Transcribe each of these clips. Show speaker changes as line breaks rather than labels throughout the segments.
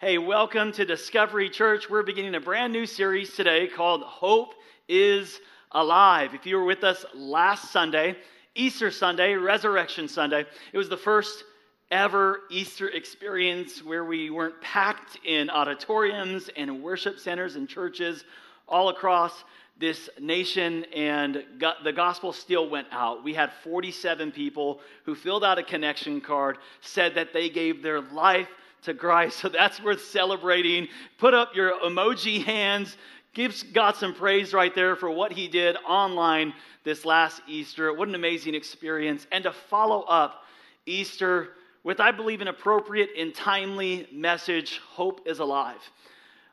Hey, welcome to Discovery Church. We're beginning a brand new series today called Hope is Alive. If you were with us last Sunday, Easter Sunday, Resurrection Sunday, it was the first ever Easter experience where we weren't packed in auditoriums and worship centers and churches all across this nation, and the gospel still went out. We had 47 people who filled out a connection card, said that they gave their life to Christ. So that's worth celebrating. Put up your emoji hands. Give God some praise right there for what he did online this last Easter. What an amazing experience. And to follow up Easter with, I believe, an appropriate and timely message hope is alive.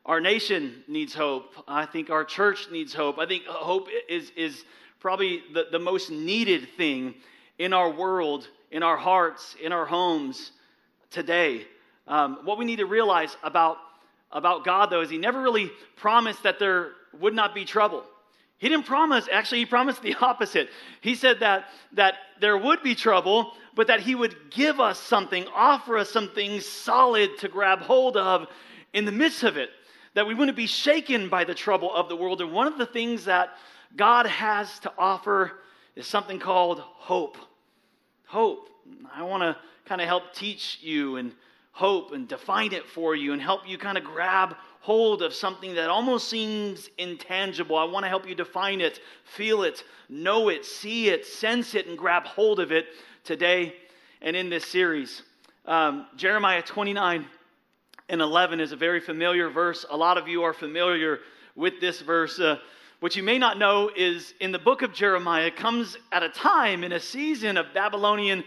Our nation needs hope. I think our church needs hope. I think hope is, is probably the, the most needed thing in our world, in our hearts, in our homes today. Um, what we need to realize about, about God, though, is He never really promised that there would not be trouble. He didn't promise, actually, He promised the opposite. He said that, that there would be trouble, but that He would give us something, offer us something solid to grab hold of in the midst of it, that we wouldn't be shaken by the trouble of the world. And one of the things that God has to offer is something called hope. Hope. I want to kind of help teach you and hope and define it for you and help you kind of grab hold of something that almost seems intangible. I want to help you define it, feel it, know it, see it, sense it, and grab hold of it today and in this series. Um, Jeremiah 29 and 11 is a very familiar verse. A lot of you are familiar with this verse. Uh, what you may not know is in the book of Jeremiah comes at a time in a season of Babylonian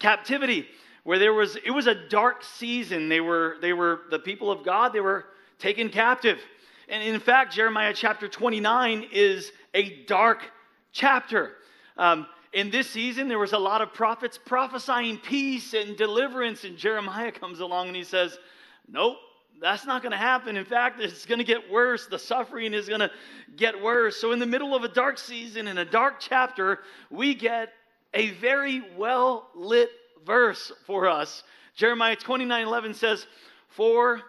captivity where there was it was a dark season they were they were the people of god they were taken captive and in fact jeremiah chapter 29 is a dark chapter um, in this season there was a lot of prophets prophesying peace and deliverance and jeremiah comes along and he says nope that's not going to happen. In fact, it's going to get worse. The suffering is going to get worse. So, in the middle of a dark season, in a dark chapter, we get a very well lit verse for us. Jeremiah 29 11 says, For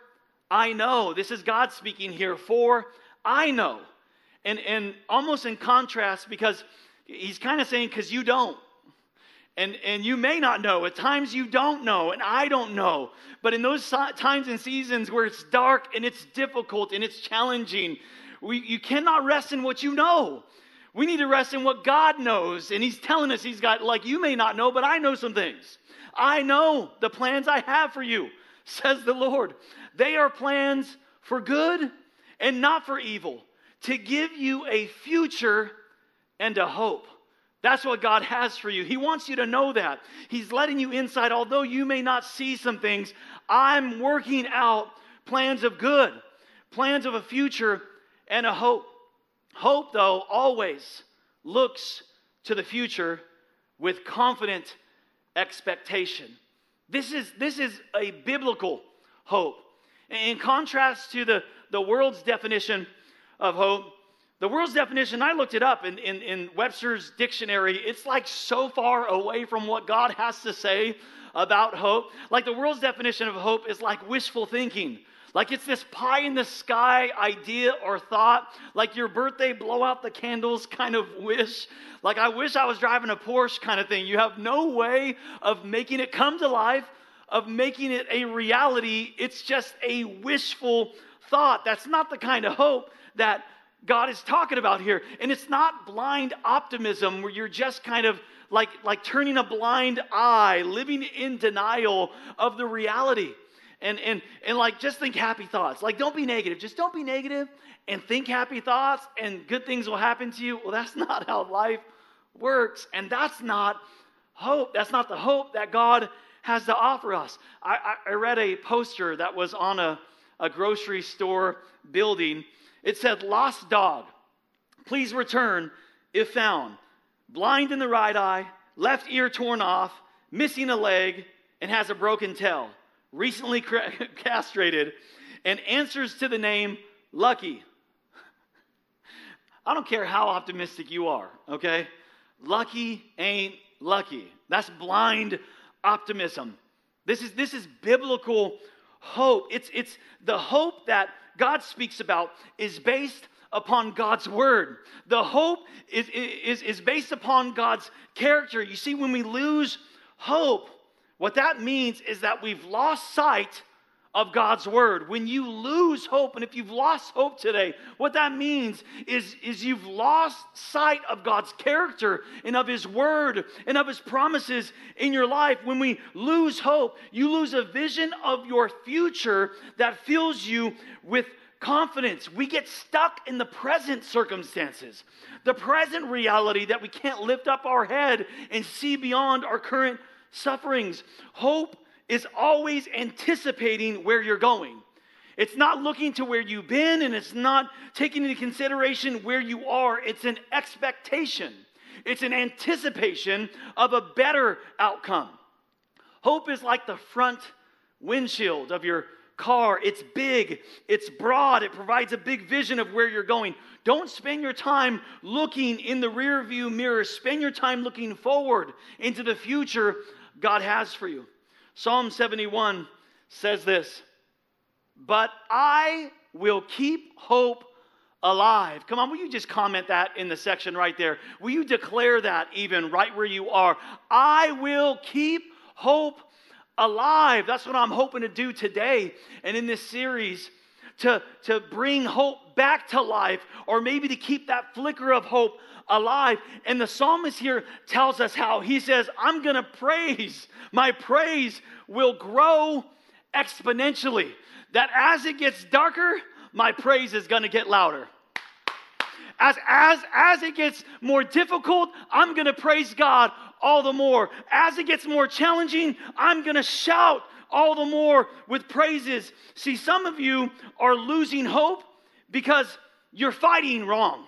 I know, this is God speaking here, for I know. And, and almost in contrast, because he's kind of saying, because you don't. And, and you may not know. At times you don't know, and I don't know. But in those times and seasons where it's dark and it's difficult and it's challenging, we, you cannot rest in what you know. We need to rest in what God knows. And He's telling us He's got, like, you may not know, but I know some things. I know the plans I have for you, says the Lord. They are plans for good and not for evil, to give you a future and a hope. That's what God has for you. He wants you to know that. He's letting you inside, although you may not see some things, I'm working out plans of good, plans of a future and a hope. Hope, though, always looks to the future with confident expectation. This is, this is a biblical hope. In contrast to the, the world's definition of hope, the world's definition, I looked it up in, in, in Webster's dictionary, it's like so far away from what God has to say about hope. Like the world's definition of hope is like wishful thinking like it's this pie in the sky idea or thought, like your birthday blow out the candles kind of wish. Like I wish I was driving a Porsche kind of thing. You have no way of making it come to life, of making it a reality. It's just a wishful thought. That's not the kind of hope that God is talking about here. And it's not blind optimism where you're just kind of like, like turning a blind eye, living in denial of the reality and and and like just think happy thoughts. Like don't be negative. Just don't be negative and think happy thoughts and good things will happen to you. Well, that's not how life works. And that's not hope. That's not the hope that God has to offer us. I, I, I read a poster that was on a, a grocery store building. It said, Lost dog, please return if found. Blind in the right eye, left ear torn off, missing a leg, and has a broken tail recently castrated, and answers to the name Lucky. I don't care how optimistic you are, okay? Lucky ain't lucky. That's blind optimism. This is, this is biblical hope. It's, it's the hope that God speaks about is based upon God's word. The hope is, is, is based upon God's character. You see, when we lose hope, what that means is that we've lost sight of God's word. When you lose hope, and if you've lost hope today, what that means is, is you've lost sight of God's character and of his word and of his promises in your life. When we lose hope, you lose a vision of your future that fills you with confidence. We get stuck in the present circumstances, the present reality that we can't lift up our head and see beyond our current sufferings. Hope is always anticipating where you're going. It's not looking to where you've been and it's not taking into consideration where you are. It's an expectation, it's an anticipation of a better outcome. Hope is like the front windshield of your car. It's big, it's broad, it provides a big vision of where you're going. Don't spend your time looking in the rear view mirror, spend your time looking forward into the future God has for you. Psalm 71 says this But I will keep hope alive. Come on, will you just comment that in the section right there? Will you declare that even right where you are? I will keep hope alive. That's what I'm hoping to do today and in this series to, to bring hope back to life or maybe to keep that flicker of hope alive. And the psalmist here tells us how. He says, I'm going to praise. My praise will grow exponentially. That as it gets darker, my praise is going to get louder. As, as, as it gets more difficult, I'm going to praise God all the more. As it gets more challenging, I'm going to shout all the more with praises. See, some of you are losing hope because you're fighting wrong.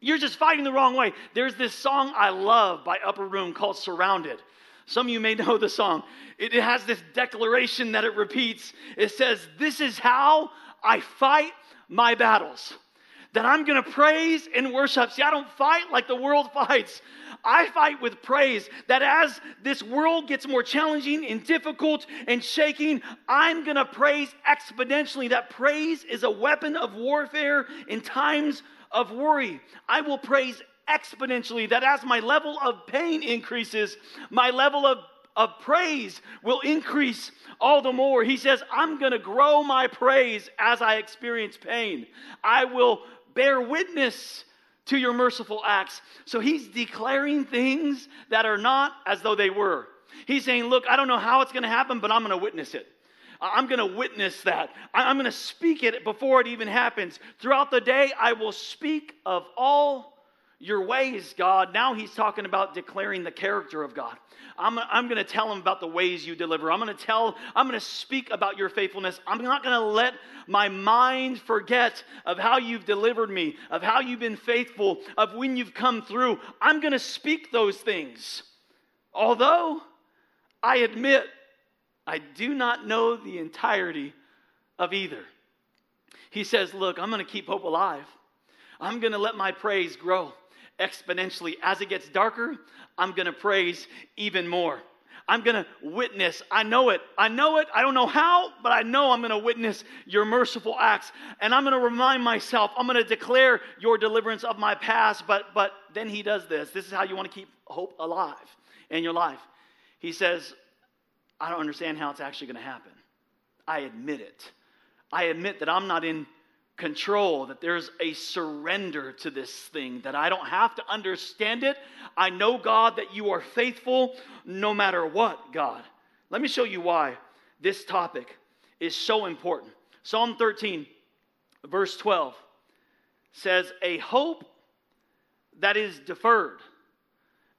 You're just fighting the wrong way. There's this song I love by Upper Room called Surrounded. Some of you may know the song. It has this declaration that it repeats. It says, This is how I fight my battles. That I'm gonna praise and worship. See, I don't fight like the world fights. I fight with praise that as this world gets more challenging and difficult and shaking, I'm going to praise exponentially. That praise is a weapon of warfare in times of worry. I will praise exponentially that as my level of pain increases, my level of, of praise will increase all the more. He says, I'm going to grow my praise as I experience pain. I will bear witness to your merciful acts. So he's declaring things that are not as though they were. He's saying, Look, I don't know how it's going to happen, but I'm going to witness it. I'm going to witness that. I'm going to speak it before it even happens. Throughout the day, I will speak of all your ways, God. Now he's talking about declaring the character of God. I'm, I'm going to tell him about the ways you deliver. I'm going to tell, I'm going to speak about your faithfulness. I'm not going to let my mind forget of how you've delivered me, of how you've been faithful, of when you've come through. I'm going to speak those things. Although I admit I do not know the entirety of either. He says, Look, I'm going to keep hope alive. I'm going to let my praise grow exponentially. As it gets darker, I'm going to praise even more. I'm going to witness. I know it. I know it. I don't know how, but I know I'm going to witness your merciful acts. And I'm going to remind myself, I'm going to declare your deliverance of my past. But, but then he does this. This is how you want to keep hope alive in your life. He says, I don't understand how it's actually going to happen. I admit it. I admit that I'm not in control, that there's a surrender to this thing, that I don't have to understand it. I know, God, that you are faithful no matter what, God. Let me show you why this topic is so important. Psalm 13, verse 12 says, A hope that is deferred.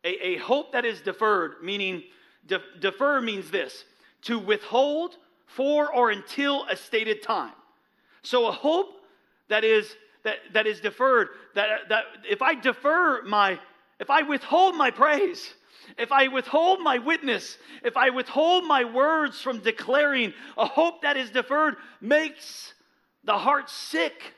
A, a hope that is deferred, meaning, de- defer means this to withhold for or until a stated time. So a hope that is that, that is deferred that, that if i defer my if i withhold my praise if i withhold my witness if i withhold my words from declaring a hope that is deferred makes the heart sick.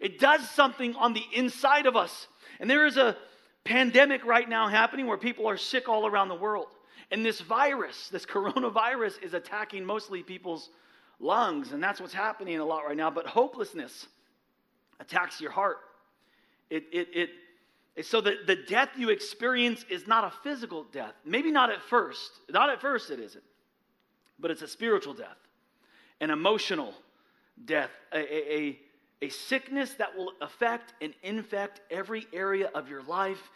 It does something on the inside of us. And there is a pandemic right now happening where people are sick all around the world and this virus this coronavirus is attacking mostly people's lungs, and that's what's happening a lot right now. But hopelessness attacks your heart. It, it, it, so the, the death you experience is not a physical death. Maybe not at first. Not at first, it isn't. But it's a spiritual death, an emotional death, a, a, a sickness that will affect and infect every area of your life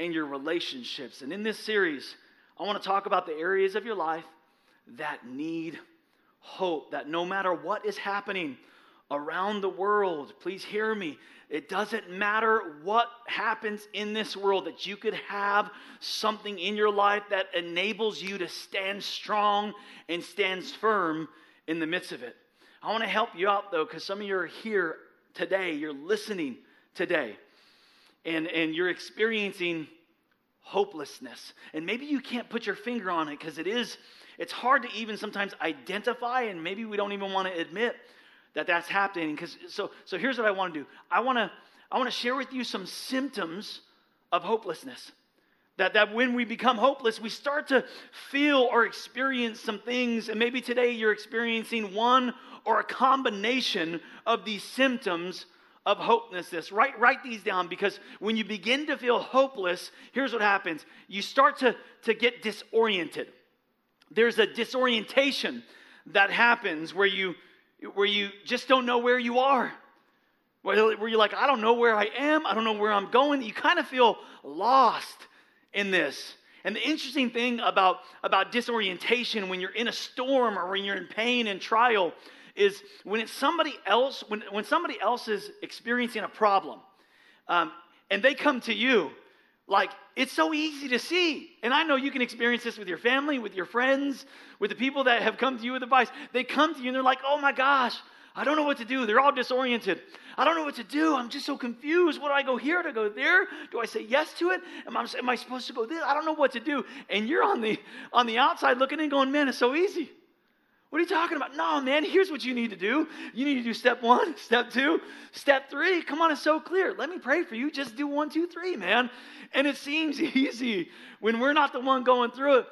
and your relationships. And in this series, I want to talk about the areas of your life that need hope, that no matter what is happening around the world, please hear me, it doesn't matter what happens in this world, that you could have something in your life that enables you to stand strong and stands firm in the midst of it. I want to help you out though, because some of you are here today, you're listening today, and, and you're experiencing hopelessness. And maybe you can't put your finger on it because it is, it's hard to even sometimes identify, and maybe we don't even want to admit that that's happening. Because so, so here's what I want to do. I want to, I want to share with you some symptoms of hopelessness. That, that when we become hopeless, we start to feel or experience some things, and maybe today you're experiencing one or a combination of these symptoms of hopelessness. Write, write these down because when you begin to feel hopeless, here's what happens you start to, to get disoriented. There's a disorientation that happens where you where you just don't know where you are. Where, you're like, I don't know where I am, I don't know where I'm going. You kind of feel lost in this. And the interesting thing about, about disorientation when you're in a storm or when you're in pain and trial is when it's somebody else, when, when somebody else is experiencing a problem um, and they come to you, like it's so easy to see. And I know you can experience this with your family, with your friends, with the people that have come to you with advice. They come to you and they're like, oh my gosh, I don't know what to do. They're all disoriented. I don't know what to do. I'm just so confused. What do I go here? To go there? Do I say yes to it? Am I, am I supposed to go this? I don't know what to do. And you're on the on the outside looking in, going, man, it's so easy. What are you talking about? No, man, here's what you need to do. You need to do step one, step two, step three. Come on, it's so clear. Let me pray for you. Just do one, two, three, man. And it seems easy when we're not the one going through it.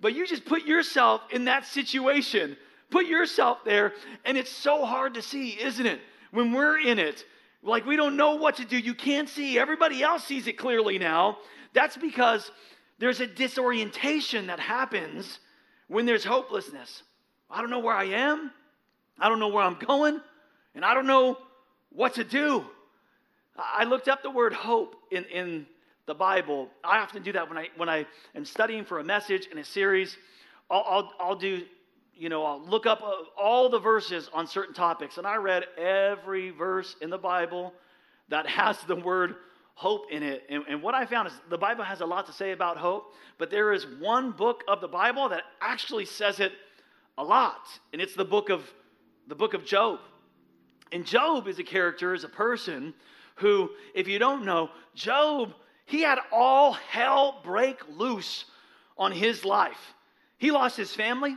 But you just put yourself in that situation. Put yourself there, and it's so hard to see, isn't it? When we're in it, like we don't know what to do. You can't see. Everybody else sees it clearly now. That's because there's a disorientation that happens when there's hopelessness. I don't know where I am. I don't know where I'm going. And I don't know what to do. I looked up the word hope in, in the Bible. I often do that when I, when I am studying for a message in a series. I'll, I'll, I'll do, you know, I'll look up uh, all the verses on certain topics. And I read every verse in the Bible that has the word hope in it. And, and, what I found is the Bible has a lot to say about hope, but there is one book of the Bible that actually says it a lot, and it's the book of the book of Job. And Job is a character, is a person who, if you don't know, Job, he had all hell break loose on his life. He lost his family,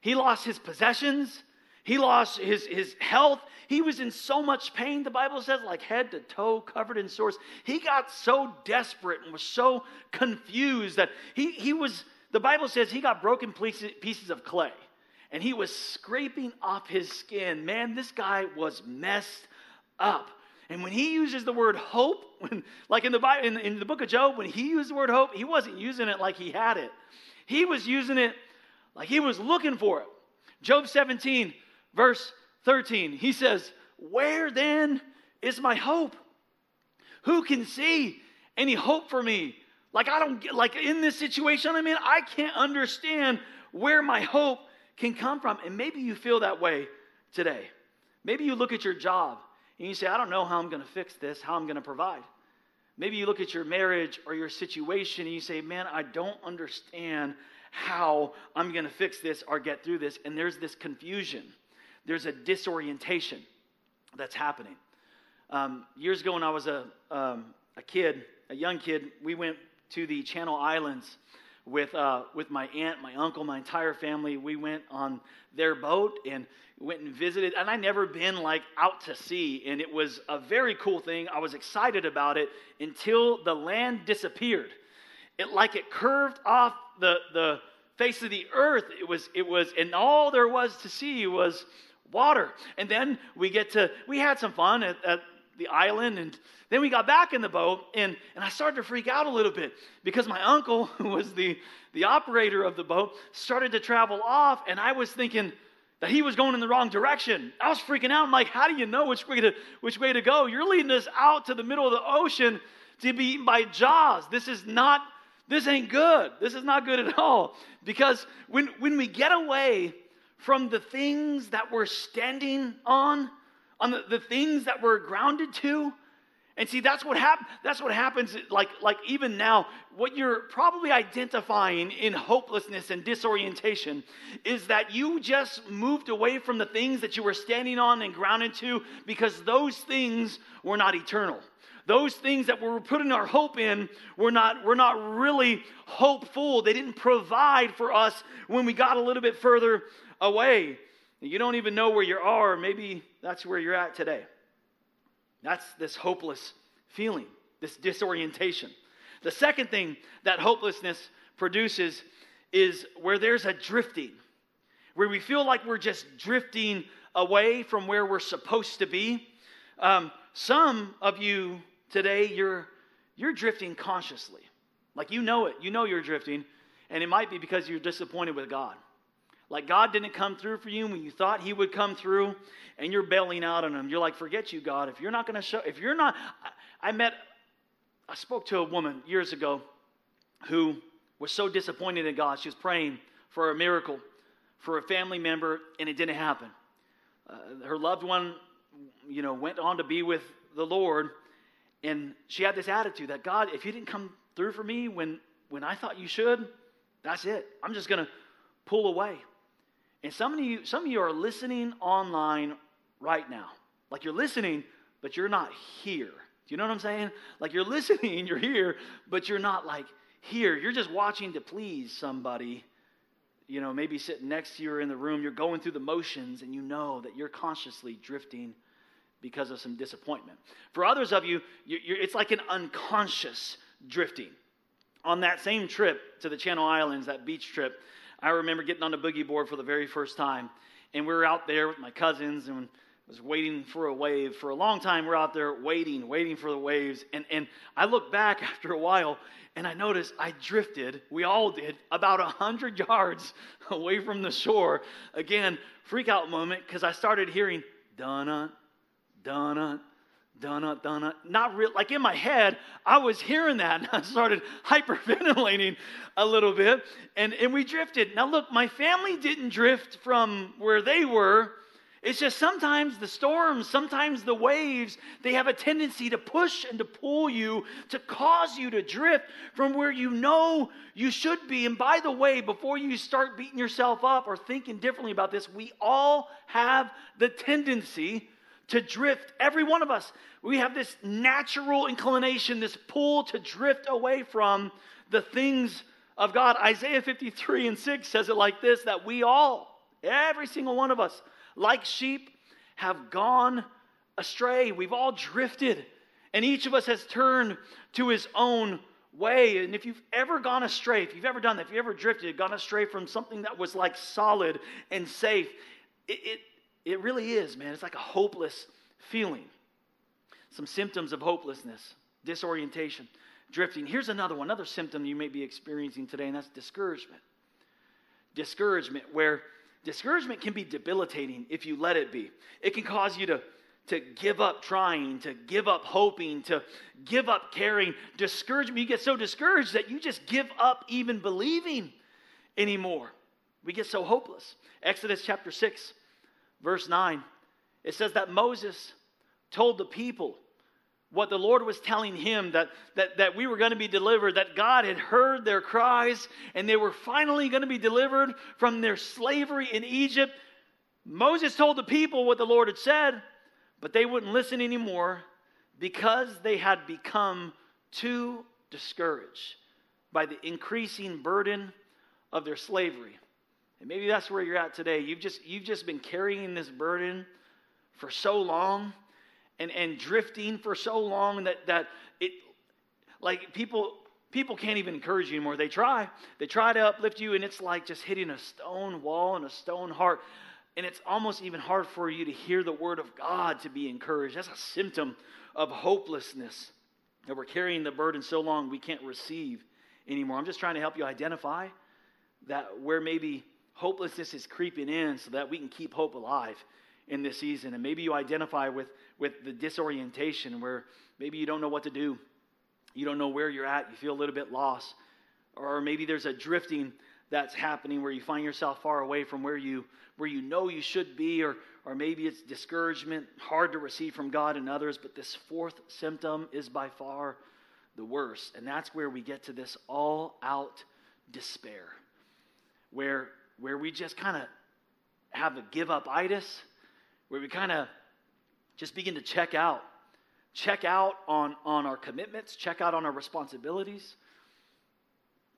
he lost his possessions, he lost his, his health. He was in so much pain, the Bible says, like head to toe, covered in sores. He got so desperate and was so confused that he, he was, the Bible says, he got broken pieces, pieces of clay and he was scraping off his skin. Man, this guy was messed up. And when he uses the word hope, when, like in the, Bible, in, in the book of Job, when he used the word hope, he wasn't using it like he had it. He was using it like he was looking for it. Job 17, verse 13, he says, Where then is my hope? Who can see any hope for me? Like, I don't get, like in this situation I'm in, I can't understand where my hope can come from. And maybe you feel that way today. Maybe you look at your job and you say, I don't know how I'm going to fix this, how I'm going to provide. Maybe you look at your marriage or your situation and you say, Man, I don't understand how I'm going to fix this or get through this. And there's this confusion, there's a disorientation that's happening. Um, years ago, when I was a, um, a kid, a young kid, we went to the Channel Islands with, uh, with my aunt, my uncle, my entire family. We went on their boat and went and visited. And I'd never been like out to sea, and it was a very cool thing. I was excited about it until the land disappeared. It like it curved off the the face of the earth. It was, it was, and all there was to see was water. And then we get to, we had some fun at, at the island and then we got back in the boat and, and I started to freak out a little bit because my uncle, who was the, the operator of the boat, started to travel off and I was thinking that he was going in the wrong direction. I was freaking out. I'm like, how do you know which way to, which way to go? You're leading us out to the middle of the ocean to be eaten by jaws. This is not, this ain't good. This is not good at all. Because when, when we get away from the things that we're standing on, on the, the things that we're grounded to, and see, that's what happens. That's what happens. Like, like even now, what you're probably identifying in hopelessness and disorientation is that you just moved away from the things that you were standing on and grounded to because those things were not eternal. Those things that we were putting our hope in were not, were not really hopeful. They didn't provide for us when we got a little bit further away. You don't even know where you are. Maybe that's where you're at today. That's this hopeless feeling, this disorientation. The second thing that hopelessness produces is where there's a drifting, where we feel like we're just drifting away from where we're supposed to be. Um, some of you today, you're, you're drifting consciously. Like you know it, you know you're drifting, and it might be because you're disappointed with God. Like God didn't come through for you when you thought He would come through, and you're bailing out on Him. You're like, forget you, God. If you're not going to show, if you're not, I, I met, I spoke to a woman years ago who was so disappointed in God. She was praying for a miracle for a family member, and it didn't happen. Uh, her loved one, you know, went on to be with the Lord, and she had this attitude that God, if you didn't come through for me when when I thought you should, that's it. I'm just going to pull away. And some of you, some of you are listening online right now. Like you're listening, but you're not here. Do you know what I'm saying? Like you're listening, you're here, but you're not like here. You're just watching to please somebody. You know, maybe sitting next to you or in the room. You're going through the motions and you know that you're consciously drifting because of some disappointment. For others of you, it's like an unconscious drifting. On that same trip to the Channel Islands, that beach trip, I remember getting on the boogie board for the very first time, and we were out there with my cousins and was waiting for a wave. For a long time, we're out there waiting, waiting for the waves. And, and I look back after a while and I noticed I drifted, we all did, about 100 yards away from the shore. Again, freak out moment because I started hearing, dun dun dun dun Not real, like in my head, I was hearing that and I started hyperventilating a little bit and, and we drifted. Now, look, my family didn't drift from where they were. It's just sometimes the storms, sometimes the waves, they have a tendency to push and to pull you, to cause you to drift from where you know you should be. And by the way, before you start beating yourself up or thinking differently about this, we all have the tendency to drift. Every one of us, we have this natural inclination, this pull to drift away from the things of God. Isaiah 53 and 6 says it like this that we all, every single one of us, like sheep, have gone astray. We've all drifted, and each of us has turned to his own way. And if you've ever gone astray, if you've ever done that, if you've ever drifted, gone astray from something that was like solid and safe, it, it it really is, man. It's like a hopeless feeling. Some symptoms of hopelessness, disorientation, drifting. Here's another one, another symptom you may be experiencing today, and that's discouragement. Discouragement, where discouragement can be debilitating if you let it be. It can cause you to, to give up trying, to give up hoping, to give up caring. Discouragement, you get so discouraged that you just give up even believing anymore. We get so hopeless. Exodus chapter 6, verse 9, it says that Moses told the people what the Lord was telling him that, that, that we were going to be delivered, that God had heard their cries, and they were finally going to be delivered from their slavery in Egypt. Moses told the people what the Lord had said, but they wouldn't listen anymore because they had become too discouraged by the increasing burden of their slavery. And maybe that's where you're at today. You've just, you've just been carrying this burden for so long and, and drifting for so long that, that it, like people, people can't even encourage you anymore. They try. They try to uplift you, and it's like just hitting a stone wall and a stone heart. And it's almost even hard for you to hear the word of God to be encouraged. That's a symptom of hopelessness that we're carrying the burden so long we can't receive anymore. I'm just trying to help you identify that where maybe hopelessness is creeping in so that we can keep hope alive in this season. And maybe you identify with, with the disorientation where maybe you don't know what to do, you don't know where you're at, you feel a little bit lost. Or maybe there's a drifting that's happening where you find yourself far away from where you where you know you should be. Or or maybe it's discouragement hard to receive from God and others. But this fourth symptom is by far the worst. And that's where we get to this all out despair where where we just kind of have a give up itis where we kind of just begin to check out check out on on our commitments check out on our responsibilities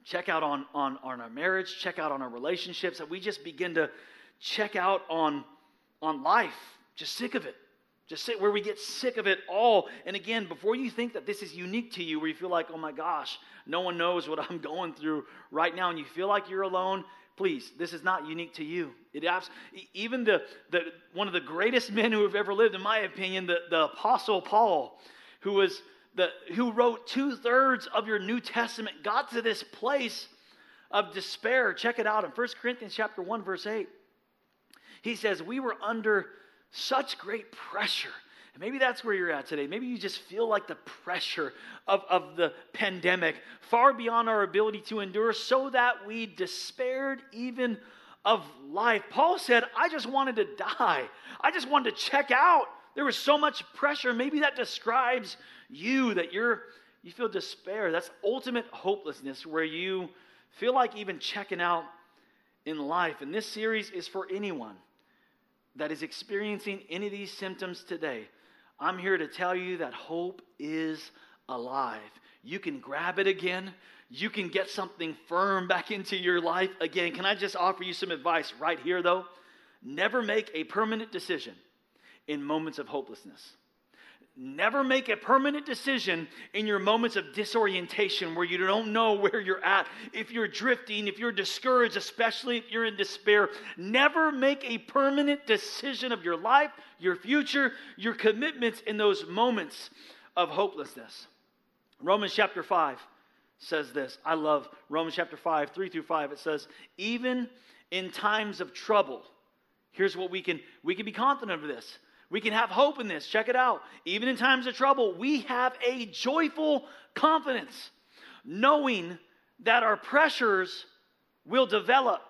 check out on, on, on our marriage, check out on our relationships, that we just begin to check out on, on life, just sick of it. Just sit where we get sick of it all. And again, before you think that this is unique to you, where you feel like, oh my gosh, no one knows what I'm going through right now, and you feel like you're alone, please, this is not unique to you. It abs- even the, the one of the greatest men who have ever lived, in my opinion, the, the Apostle Paul, who was the, who wrote two thirds of your New Testament, got to this place of despair. Check it out in 1 Corinthians chapter 1, verse 8. He says, We were under such great pressure. And maybe that's where you're at today. Maybe you just feel like the pressure of, of the pandemic, far beyond our ability to endure, so that we despaired even of life. Paul said, I just wanted to die. I just wanted to check out. There was so much pressure. Maybe that describes you that you're you feel despair. That's ultimate hopelessness where you feel like even checking out in life. And this series is for anyone that is experiencing any of these symptoms today. I'm here to tell you that hope is alive. You can grab it again. You can get something firm back into your life again. Can I just offer you some advice right here, though? Never make a permanent decision in moments of hopelessness. Never make a permanent decision in your moments of disorientation where you don't know where you're at. If you're drifting, if you're discouraged, especially if you're in despair, never make a permanent decision of your life, your future, your commitments in those moments of hopelessness. Romans chapter 5 says this. I love Romans chapter 5, 3 through 5. It says, even in times of trouble, here's what we can we can be confident of this we can have hope in this. Check it out. Even in times of trouble, we have a joyful confidence, knowing that our pressures will develop.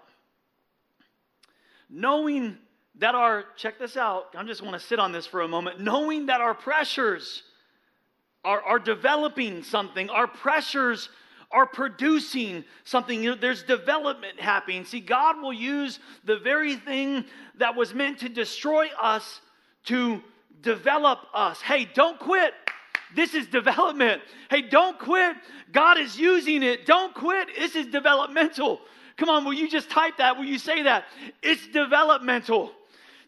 Knowing that our, check this out, I just want to sit on this for a moment. Knowing that our pressures are, are developing something, our pressures are producing something. There's development happening. See, God will use the very thing that was meant to destroy us to develop us. Hey, don't quit. This is development. Hey, don't quit. God is using it. Don't quit. This is developmental. Come on, will you just type that? Will you say that? It's developmental.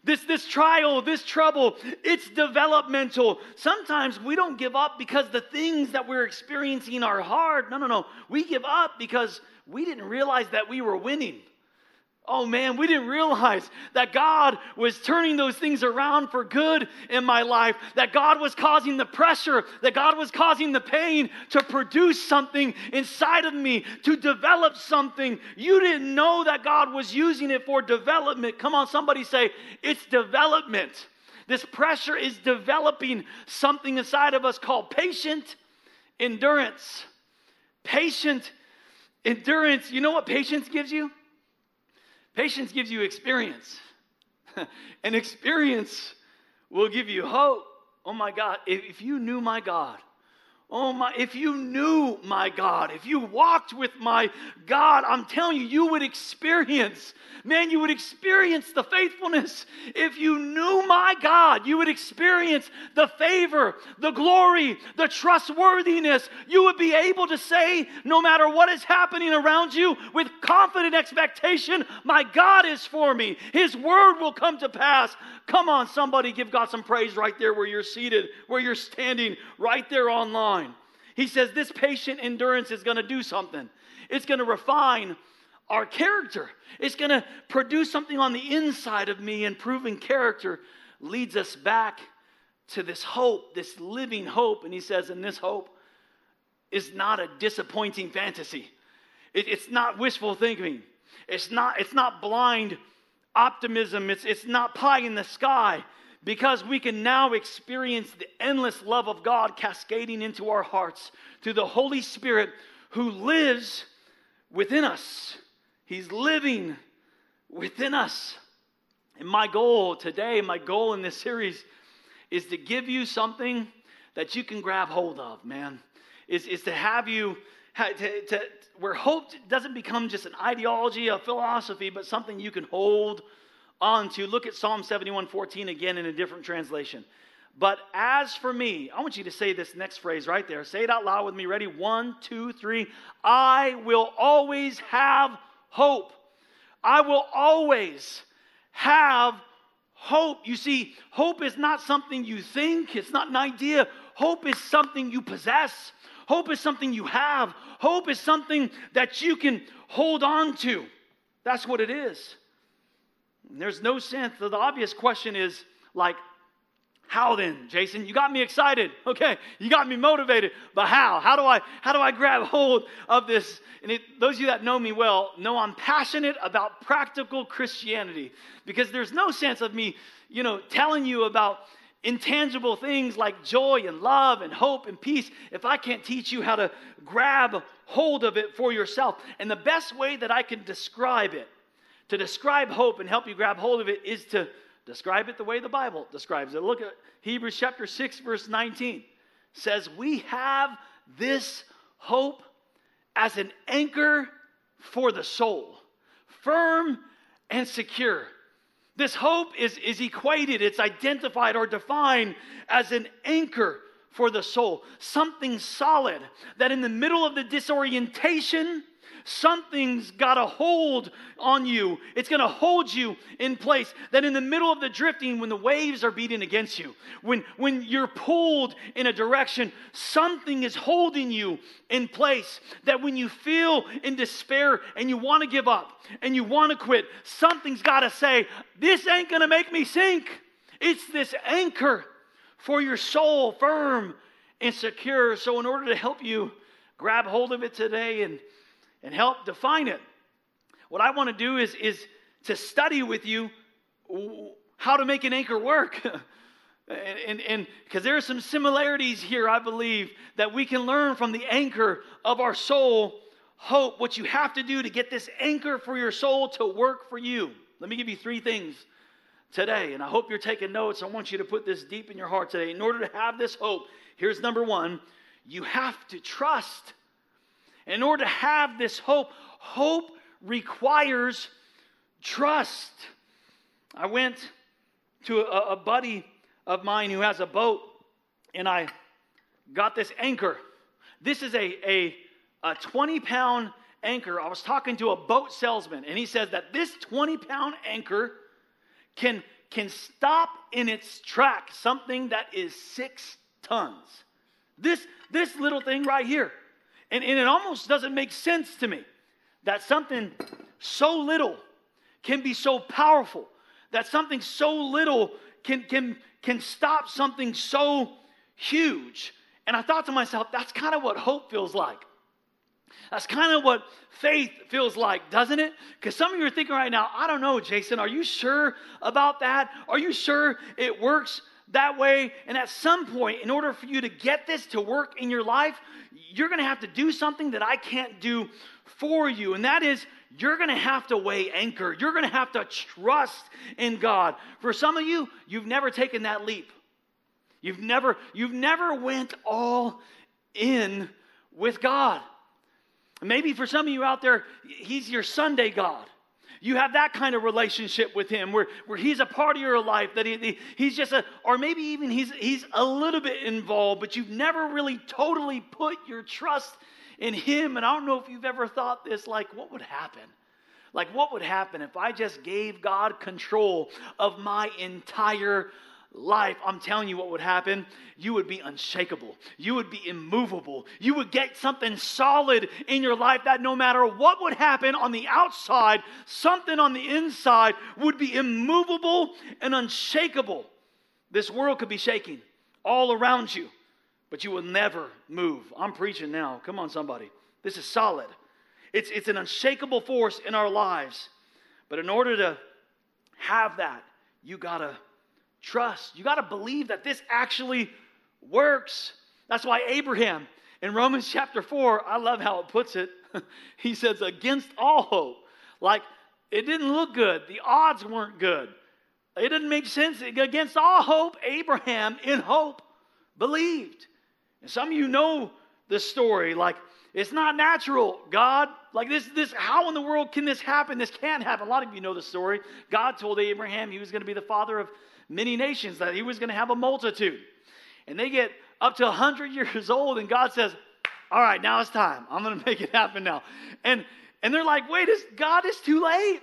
This, this trial, this trouble, it's developmental. Sometimes we don't give up because the things that we're experiencing are hard. No, no, no. We give up because we didn't realize that we were winning. Oh man, we didn't realize that God was turning those things around for good in my life, that God was causing the pressure, that God was causing the pain to produce something inside of me, to develop something. You didn't know that God was using it for development. Come on, somebody say, it's development. This pressure is developing something inside of us called patient endurance. Patient endurance. You know what patience gives you? Patience gives you experience, and experience will give you hope. Oh my God, if you knew my God, Oh my, if you knew my God, if you walked with my God, I'm telling you, you would experience, man, you would experience the faithfulness. If you knew my God, you would experience the favor, the glory, the trustworthiness. You would be able to say, no matter what is happening around you, with confident expectation, my God is for me. His word will come to pass. Come on, somebody give God some praise right there where you're seated, where you're standing, right there online. He says this patient endurance is going to do something. It's going to refine our character. It's going to produce something on the inside of me, and proving character leads us back to this hope, this living hope. And he says, and this hope is not a disappointing fantasy. It, it's not wishful thinking. It's not, it's not blind optimism. It's, it's not pie in the sky because we can now experience the endless love of God cascading into our hearts through the Holy Spirit who lives within us. He's living within us. And my goal today, my goal in this series is to give you something that you can grab hold of, man. Is, is to have you, to, to, where hope doesn't become just an ideology, a philosophy, but something you can hold on to. Look at Psalm 71 14 again in a different translation. But as for me, I want you to say this next phrase right there. Say it out loud with me. Ready? One, two, three. I will always have hope. I will always have hope. You see, hope is not something you think, it's not an idea. Hope is something you possess. Hope is something you have. Hope is something that you can hold on to. That's what it is. There's no sense. The obvious question is like, how then, Jason? You got me excited. Okay, you got me motivated. But how? How do I how do I grab hold of this? And it, those of you that know me well know I'm passionate about practical Christianity because there's no sense of me, you know, telling you about intangible things like joy and love and hope and peace if I can't teach you how to grab hold of it for yourself. And the best way that I can describe it to describe hope and help you grab hold of it is to describe it the way the Bible describes it. Look at Hebrews chapter 6, verse 19. Says, We have this hope as an anchor for the soul, firm and secure. This hope is, is equated, it's identified or defined as an anchor for the soul, something solid that in the middle of the disorientation, Something's got a hold on you. It's going to hold you in place. That in the middle of the drifting, when the waves are beating against you, when, when you're pulled in a direction, something is holding you in place. That when you feel in despair and you want to give up and you want to quit, something's got to say, This ain't going to make me sink. It's this anchor for your soul, firm and secure. So, in order to help you grab hold of it today and and help define it. What I want to do is, is to study with you how to make an anchor work. and and because there are some similarities here, I believe, that we can learn from the anchor of our soul, hope, what you have to do to get this anchor for your soul to work for you. Let me give you three things today, and I hope you're taking notes. I want you to put this deep in your heart today. In order to have this hope, here's number one you have to trust in order to have this hope, hope requires trust. I went to a, a buddy of mine who has a boat, and I got this anchor. This is a, a, a 20 pound anchor. I was talking to a boat salesman, and he says that this 20 pound anchor can, can stop in its track something that is six tons. This, this little thing right here and, and it almost doesn't make sense to me that something so little can be so powerful, that something so little can, can, can stop something so huge. And I thought to myself, that's kind of what hope feels like. That's kind of what faith feels like, doesn't it? Because some of you are thinking right now, I don't know, Jason, are you sure about that? Are you sure it works that way? And at some point, in order for you to get this to work in your life, you're going to have to do something that I can't do for you. And that is, you're going to have to weigh anchor. You're going to have to trust in God. For some of you, you've never taken that leap. You've never, you've never went all in with God. Maybe for some of you out there, He's your Sunday God. You have that kind of relationship with him where, where he's a part of your life, that he, he's just a, or maybe even he's, he's a little bit involved, but you've never really totally put your trust in him. And I don't know if you've ever thought this like, what would happen? Like, what would happen if I just gave God control of my entire life, I'm telling you what would happen. You would be unshakable. You would be immovable. You would get something solid in your life that no matter what would happen on the outside, something on the inside would be immovable and unshakable. This world could be shaking all around you, but you will never move. I'm preaching now. Come on, somebody. This is solid. It's, it's an unshakable force in our lives. But in order to have that, you got to trust. You got to believe that this actually works. That's why Abraham in Romans chapter 4, I love how it puts it. he says, against all hope. Like, it didn't look good. The odds weren't good. It didn't make sense. Against all hope, Abraham, in hope, believed. And some of you know the story. Like, it's not natural. God, like this, this, how in the world can this happen? This can't happen. A lot of you know the story. God told Abraham he was going to be the father of many nations, that he was going to have a multitude. And they get up to 100 years old, and God says, All right, now it's time. I'm going to make it happen now. And, and they're like, Wait, it's, God, it's too late.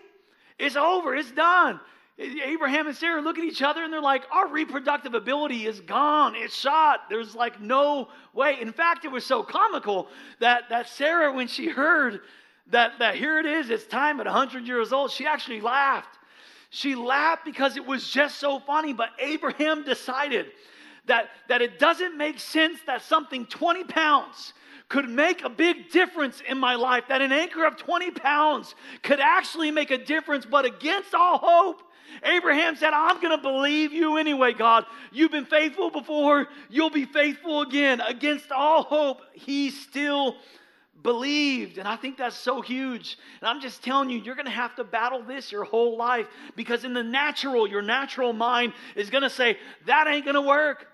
It's over. It's done. Abraham and Sarah look at each other and they're like, Our reproductive ability is gone. It's shot. There's like no way. In fact, it was so comical that, that Sarah, when she heard that, that here it is, it's time at 100 years old, she actually laughed. She laughed because it was just so funny. But Abraham decided that, that it doesn't make sense that something 20 pounds could make a big difference in my life, that an anchor of 20 pounds could actually make a difference, but against all hope, Abraham said, I'm going to believe you anyway, God. You've been faithful before, you'll be faithful again. Against all hope, he still believed. And I think that's so huge. And I'm just telling you, you're going to have to battle this your whole life because in the natural, your natural mind is going to say, that ain't going to work.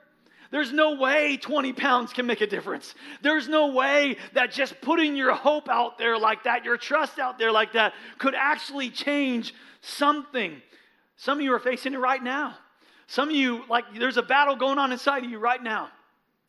There's no way 20 pounds can make a difference. There's no way that just putting your hope out there like that, your trust out there like that, could actually change something. Some of you are facing it right now. Some of you, like, there's a battle going on inside of you right now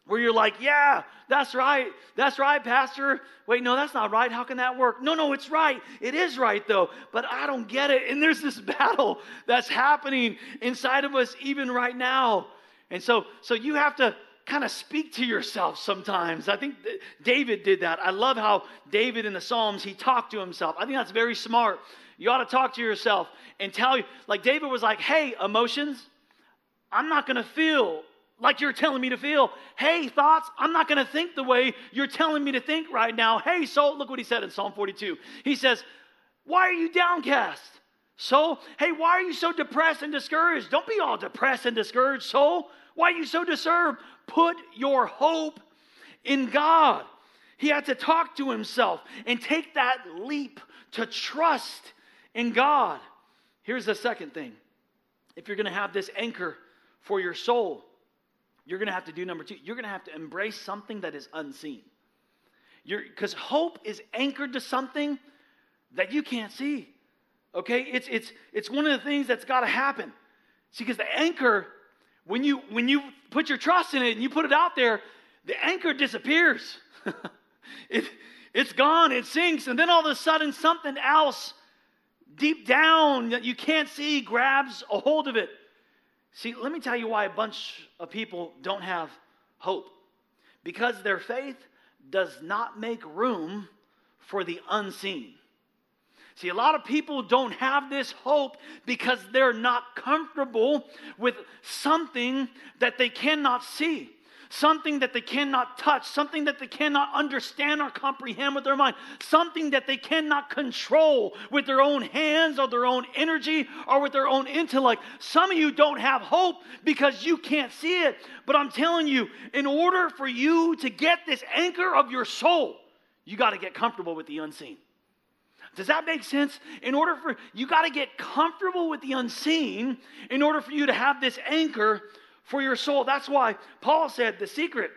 where you're like, yeah, that's right. That's right, Pastor. Wait, no, that's not right. How can that work? No, no, it's right. It is right, though, but I don't get it. And there's this battle that's happening inside of us even right now. And so, so you have to kind of speak to yourself sometimes. I think David did that. I love how David in the Psalms, he talked to himself. I think that's very smart. You ought to talk to yourself and tell you, like David was like, hey, emotions, I'm not going to feel like you're telling me to feel. Hey, thoughts, I'm not going to think the way you're telling me to think right now. Hey, soul, look what he said in Psalm 42. He says, Why are you downcast? Soul, hey, why are you so depressed and discouraged? Don't be all depressed and discouraged, soul. Why are you so disturbed? Put your hope in God. He had to talk to himself and take that leap to trust in God. Here's the second thing if you're going to have this anchor for your soul, you're going to have to do number two. You're going to have to embrace something that is unseen. Because hope is anchored to something that you can't see. Okay? It's, it's, it's one of the things that's got to happen. See, because the anchor, when you, when you put your trust in it and you put it out there, the anchor disappears. it, it's gone, it sinks, and then all of a sudden something else deep down that you can't see grabs a hold of it. See, let me tell you why a bunch of people don't have hope. Because their faith does not make room for the unseen. See, a lot of people don't have this hope because they're not comfortable with something that they cannot see something that they cannot touch, something that they cannot understand or comprehend with their mind, something that they cannot control with their own hands or their own energy or with their own intellect. Some of you don't have hope because you can't see it. But I'm telling you, in order for you to get this anchor of your soul, you got to get comfortable with the unseen. Does that make sense? In order for you got to get comfortable with the unseen in order for you to have this anchor for your soul. That's why Paul said the secret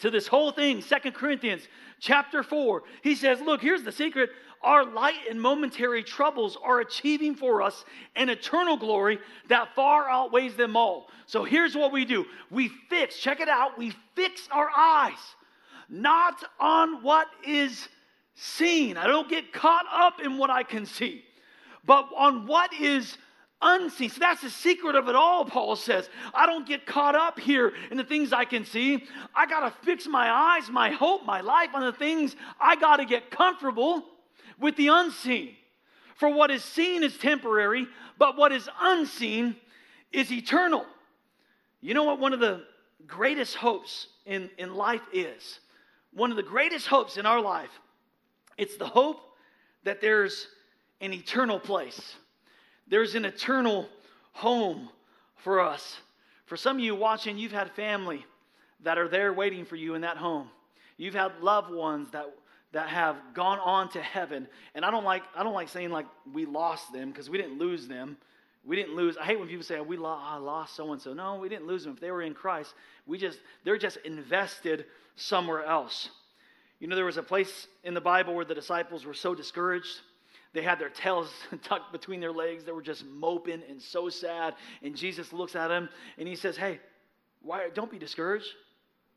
to this whole thing, Second Corinthians chapter 4, he says, Look, here's the secret. Our light and momentary troubles are achieving for us an eternal glory that far outweighs them all. So here's what we do we fix, check it out, we fix our eyes not on what is seen. I don't get caught up in what I can see, but on what is unseen. So that's the secret of it all, Paul says. I don't get caught up here in the things I can see. I got to fix my eyes, my hope, my life on the things I got to get comfortable with the unseen. For what is seen is temporary, but what is unseen is eternal. You know what one of the greatest hopes in, in life is? One of the greatest hopes in our life. It's the hope that there's an eternal place. There's an eternal home for us. For some of you watching, you've had family that are there waiting for you in that home. You've had loved ones that that have gone on to heaven. And I don't like I don't like saying like we lost them because we didn't lose them. We didn't lose. I hate when people say we lost, I lost so and so. No, we didn't lose them. If they were in Christ, we just they're just invested somewhere else. You know, there was a place in the Bible where the disciples were so discouraged. They had their tails tucked between their legs. They were just moping and so sad. And Jesus looks at them and he says, Hey, why don't be discouraged.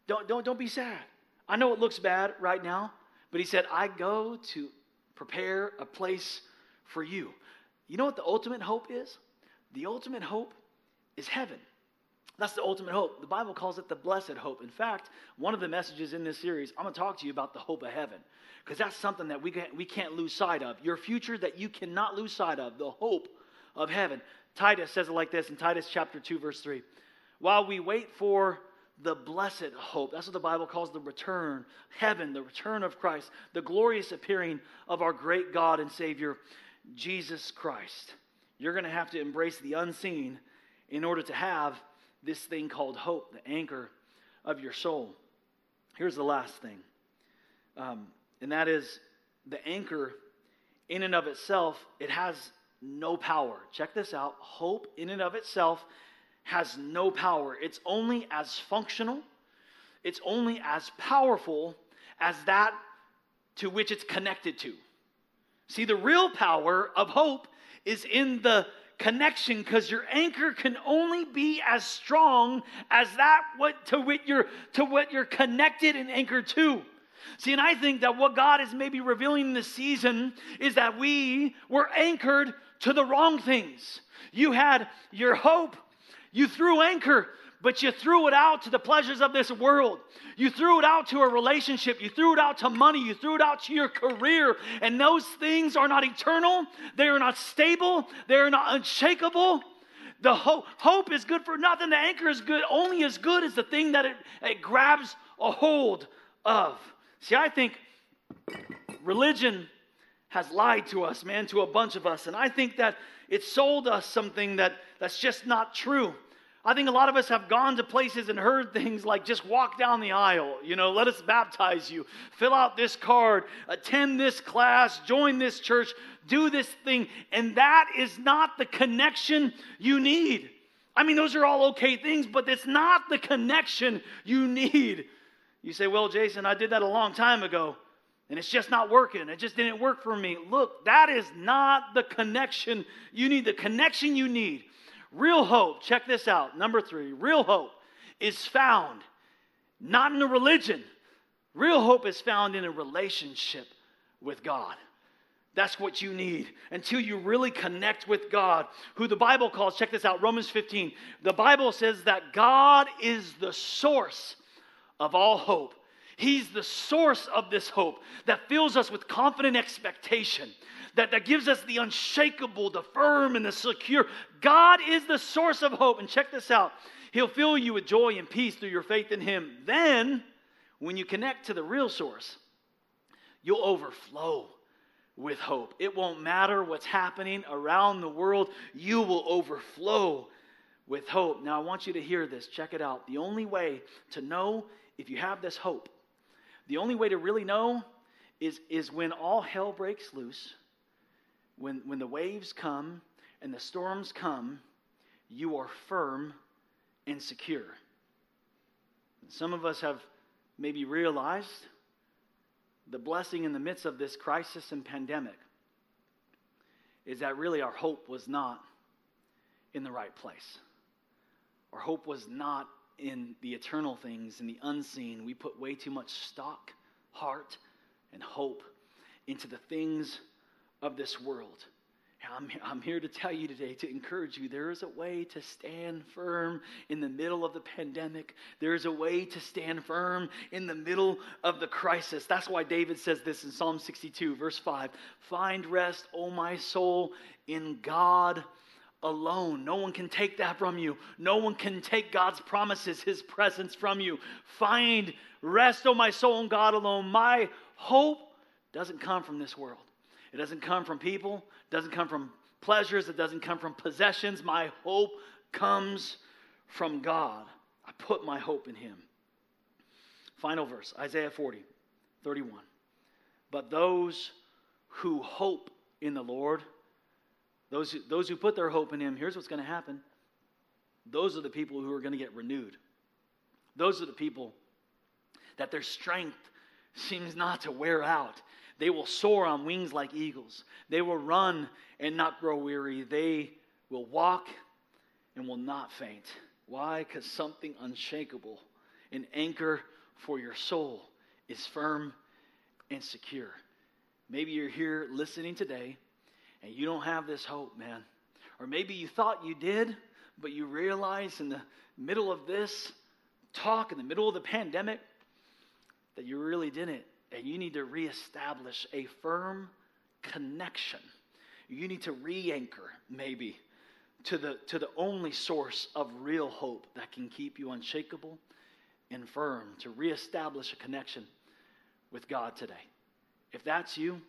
Don't, don't, don't be sad. I know it looks bad right now, but he said, I go to prepare a place for you. You know what the ultimate hope is? The ultimate hope is heaven. That's the ultimate hope. The Bible calls it the blessed hope. In fact, one of the messages in this series, I'm going to talk to you about the hope of heaven because that's something that we can't, we can't lose sight of. Your future that you cannot lose sight of, the hope of heaven. Titus says it like this in Titus chapter 2, verse 3. While we wait for the blessed hope. That's what the Bible calls the return, heaven, the return of Christ, the glorious appearing of our great God and Savior, Jesus Christ. You're going to have to embrace the unseen in order to have this thing called hope, the anchor of your soul. Here's the last thing, um, and that is the anchor in and of itself, it has no power. Check this out hope in and of itself has no power. It's only as functional, it's only as powerful as that to which it's connected to. See, the real power of hope is in the connection because your anchor can only be as strong as that what to what you're to what you're connected and anchored to. See, and I think that what God is maybe revealing in this season is that we were anchored to the wrong things. You had your hope you threw anchor, but you threw it out to the pleasures of this world. You threw it out to a relationship. You threw it out to money. You threw it out to your career. And those things are not eternal. They are not stable. They are not unshakable. The hope, hope is good for nothing. The anchor is good, only as good as the thing that it, it grabs a hold of. See, I think religion has lied to us, man, to a bunch of us. And I think that it sold us something that, that's just not true. I think a lot of us have gone to places and heard things like just walk down the aisle, you know, let us baptize you, fill out this card, attend this class, join this church, do this thing. And that is not the connection you need. I mean, those are all okay things, but it's not the connection you need. You say, well, Jason, I did that a long time ago and it's just not working. It just didn't work for me. Look, that is not the connection you need. The connection you need, real hope, check this out. Number three, real hope is found not in a religion. Real hope is found in a relationship with God. That's what you need until you really connect with God, who the Bible calls, check this out, Romans 15. The Bible says that God is the source of all hope. He's the source of this hope that fills us with confident expectation, that, that gives us the unshakable, the firm, and the secure. God is the source of hope. And check this out He'll fill you with joy and peace through your faith in Him. Then, when you connect to the real source, you'll overflow with hope. It won't matter what's happening around the world, you will overflow with hope. Now, I want you to hear this. Check it out. The only way to know if you have this hope the only way to really know is, is when all hell breaks loose, when, when the waves come and the storms come, you are firm and secure. Some of us have maybe realized the blessing in the midst of this crisis and pandemic is that really our hope was not in the right place. Our hope was not in the eternal things and the unseen, we put way too much stock, heart, and hope into the things of this world. I'm, I'm here to tell you today, to encourage you, there is a way to stand firm in the middle of the pandemic. There is a way to stand firm in the middle of the crisis. That's why David says this in Psalm 62, verse 5 Find rest, O my soul, in God alone. No one can take that from you. No one can take God's promises, His presence from you. Find rest, O my soul, in God alone. My hope doesn't come from this world. It doesn't come from people, it doesn't come from pleasures, it doesn't come from possessions. My hope comes from God. I put my hope in Him. Final verse Isaiah 40, 31. But those who hope in the Lord, those who, those who put their hope in Him, here's what's going to happen. Those are the people who are going to get renewed. Those are the people that their strength seems not to wear out. They will soar on wings like eagles. They will run and not grow weary. They will walk and will not faint. Why? Because something unshakable, an anchor for your soul, is firm and secure. Maybe you're here listening today and you don't have this hope, man. Or maybe you thought you did, but you realize in the middle of this talk, in the middle of the pandemic, that you really didn't and you need to reestablish a firm connection. You need to re anchor, maybe, to the, to the only source of real hope that can keep you unshakable and firm, to reestablish a connection with God today. If that's you,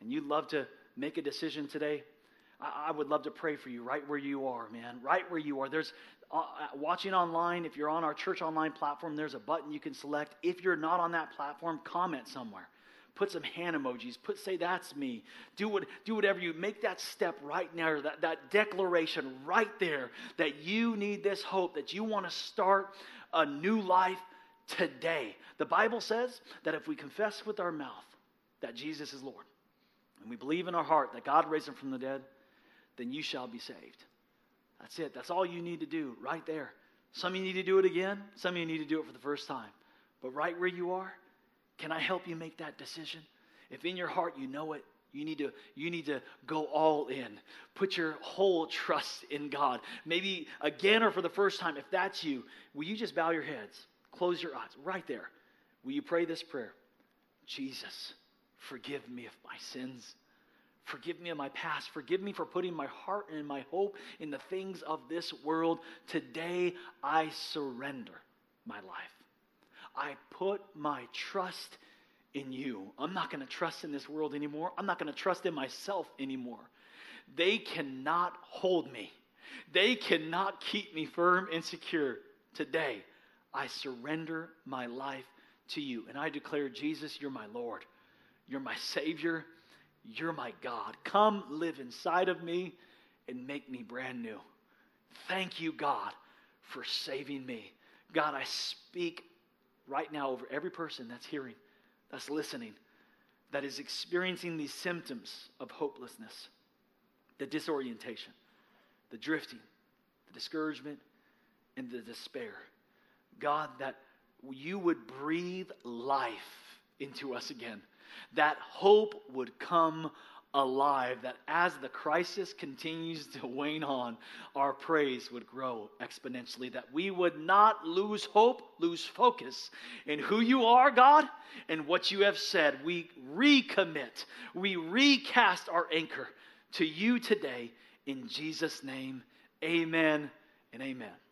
and you'd love to make a decision today, I, I would love to pray for you right where you are, man. Right where you are. There's uh, watching online, if you're on our church online platform, there's a button you can select. If you're not on that platform, comment somewhere. Put some hand emojis. Put say that's me. Do what do whatever you make that step right now, that, that declaration right there that you need this hope, that you want to start a new life today. The Bible says that if we confess with our mouth that Jesus is Lord, and we believe in our heart that God raised him from the dead, then you shall be saved. That's it. That's all you need to do right there. Some of you need to do it again, some of you need to do it for the first time. But right where you are, can I help you make that decision? If in your heart you know it, you need to you need to go all in. Put your whole trust in God. Maybe again or for the first time if that's you, will you just bow your heads? Close your eyes right there. Will you pray this prayer? Jesus, forgive me of my sins. Forgive me of my past. Forgive me for putting my heart and my hope in the things of this world. Today, I surrender my life. I put my trust in you. I'm not going to trust in this world anymore. I'm not going to trust in myself anymore. They cannot hold me, they cannot keep me firm and secure. Today, I surrender my life to you. And I declare, Jesus, you're my Lord, you're my Savior you're my God. Come live inside of me and make me brand new. Thank you, God, for saving me. God, I speak right now over every person that's hearing, that's listening, that is experiencing these symptoms of hopelessness the disorientation, the drifting, the discouragement, and the despair. God, that you would breathe life into us again that hope would come alive, that as the crisis continues to wane on, our praise would grow exponentially, that we would not lose hope, lose focus in who you are, God, and what you have said. We recommit, we recast our anchor to you today in Jesus' name. Amen and amen.